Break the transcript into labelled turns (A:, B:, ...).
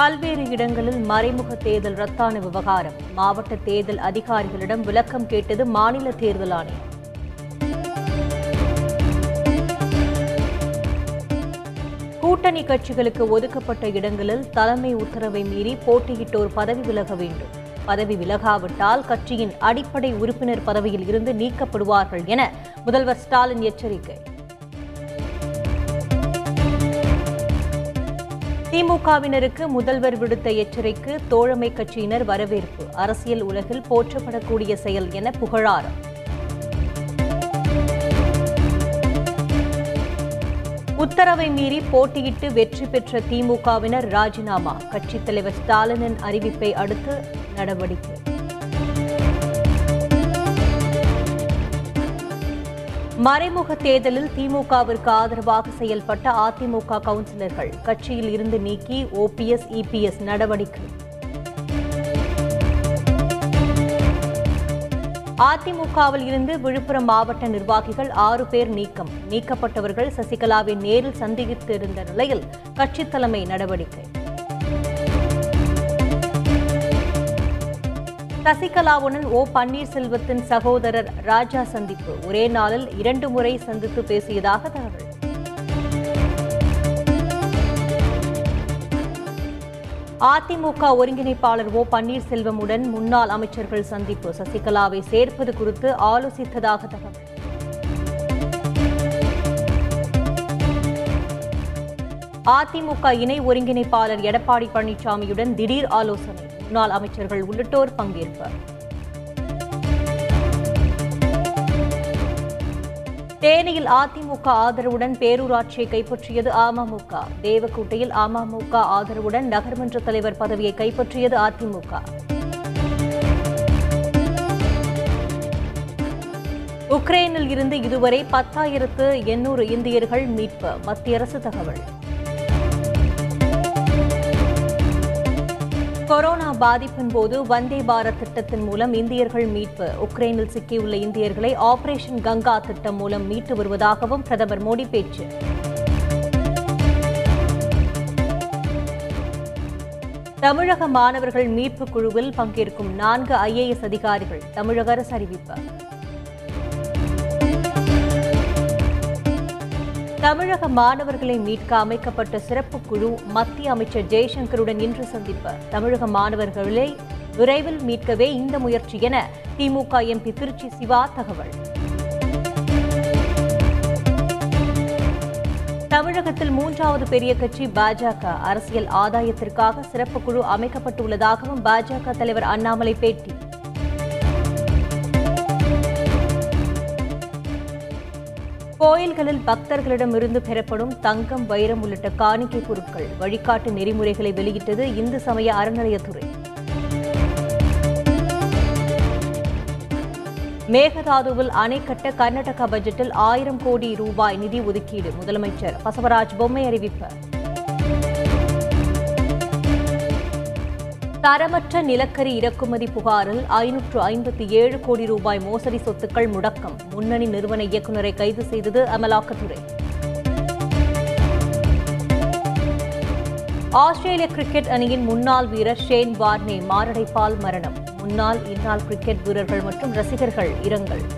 A: பல்வேறு இடங்களில் மறைமுக தேர்தல் ரத்தான விவகாரம். மாவட்ட தேர்தல் அதிகாரிகளிடம் விளக்கம் கேட்டது மாநில தேர்தல் ஆணையம். கூட்டணி கட்சிகளுக்கு ஒதுக்கப்பட்ட இடங்களில் தலைமை உத்தரவை மீறி போட்டியிட்டோர் பதவி விலக வேண்டும். பதவி விலகாவிட்டால் கட்சியின் அடிப்படை உறுப்பினர் பதவியில் இருந்து நீக்கப்படுவார்கள் என முதல்வர் ஸ்டாலின் எச்சரிக்கை. திமுகவினருக்கு முதல்வர் விடுத்த எச்சரிக்கை தோழமை கட்சியினர் வரவேற்பு. அரசியல் உலகில் போற்றப்படக்கூடிய செயல் என புகழாரம். உத்தரவை மீறி போட்டியிட்டு வெற்றி பெற்ற திமுகவினர் ராஜினாமா. கட்சித் தலைவர் ஸ்டாலினின் அறிவிப்பை அடுத்து நடவடிக்கை. மறைமுக தேர்தலில் திமுகவிற்கு ஆதரவாக செயல்பட்ட அதிமுக கவுன்சிலர்கள் கட்சியில் இருந்து நீக்கி ஓபிஎஸ் இபிஎஸ் நடவடிக்கை. அதிமுகவில் இருந்து விழுப்புரம் மாவட்ட நிர்வாகிகள் ஆறு பேர் நீக்கம். நீக்கப்பட்டவர்கள் சசிகலாவை நேரில் சந்தித்திருந்த நிலையில் கட்சித் தலைமை நடவடிக்கை. சசிகலாவுடன் ஓ பன்னீர்செல்வத்தின் சகோதரர் ராஜா சந்திப்பு. ஒரே நாளில் இரண்டு முறை சந்தித்து பேசியதாக தகவல். அதிமுக ஒருங்கிணைப்பாளர் ஓ பன்னீர்செல்வமுடன் முன்னாள் அமைச்சர்கள் சந்திப்பு. சசிகலாவை சேர்ப்பது குறித்து ஆலோசித்ததாக தகவல். அதிமுக இணை ஒருங்கிணைப்பாளர் எடப்பாடி பழனிசாமியுடன் திடீர் ஆலோசனை. முன்னாள் அமைச்சர்கள் உள்ளிட்டோர் பங்கேற்பர் தேனியில் அதிமுக ஆதரவுடன் பேரூராட்சியை கைப்பற்றியது அமமுக. தேவக்கோட்டையில் அமமுக ஆதரவுடன் நகர்மன்ற தலைவர் பதவியை கைப்பற்றியது அதிமுக. உக்ரைனில் இருந்து இதுவரை பத்தாயிரத்து எண்ணூறு இந்தியர்கள் மீட்பு. மத்திய அரசு தகவல். கொரோனா பாதிப்பின் போது வந்தே பாரத் திட்டத்தின் மூலம் இந்தியர்கள் மீட்பு. உக்ரைனில் சிக்கியுள்ள இந்தியர்களை ஆபரேஷன் கங்கா திட்டம் மூலம் மீட்டு வருவதாகவும் பிரதமர் மோடி பேச்சு. தமிழக மாணவர்கள் மீட்பு குழுவில் பங்கேற்கும் நான்கு ஐஏஎஸ் அதிகாரிகள் தமிழக அரசு அறிவிப்பு. தமிழக மாணவர்களை மீட்க அமைக்கப்பட்ட சிறப்பு குழு மத்திய அமைச்சர் ஜெய்சங்கருடன் இன்று சந்திப்பு. தமிழக மாணவர்களை விரைவில் மீட்கவே இந்த முயற்சி என திமுக எம்பி திருச்சி சிவா தகவல். தமிழகத்தில் மூன்றாவது பெரிய கட்சி பாஜக அரசியல் ஆதாயத்திற்காக சிறப்பு குழு அமைக்கப்பட்டுள்ளதாகவும் பாஜக தலைவர் அண்ணாமலை பேட்டி. கோயில்களில் பக்தர்களிடமிருந்து பெறப்படும் தங்கம் வைரம் உள்ளிட்ட காணிக்கை பொருட்கள் வழிகாட்டு நெறிமுறைகளை வெளியிட்டது இந்து சமய அறநிலையத்துறை. மேகதாதுவில் அணை கட்ட கர்நாடகா பட்ஜெட்டில் ஆயிரம் கோடி ரூபாய் நிதி ஒதுக்கீடு முதலமைச்சர் பசவராஜ் பொம்மை அறிவிப்பு. தரமற்ற நிலக்கரி இறக்குமதி புகாரில் ஐநூற்று ஐம்பத்தி ஏழு கோடி ரூபாய் மோசடி சொத்துக்கள் முடக்கம். முன்னணி நிறுவன இயக்குநரை கைது செய்தது அமலாக்கத்துறை. ஆஸ்திரேலிய கிரிக்கெட் அணியின் முன்னாள் வீரர் ஷேன் வார்னே மாரடைப்பால் மரணம். முன்னாள் இந்நாள் கிரிக்கெட் வீரர்கள் மற்றும் ரசிகர்கள் இரங்கல்.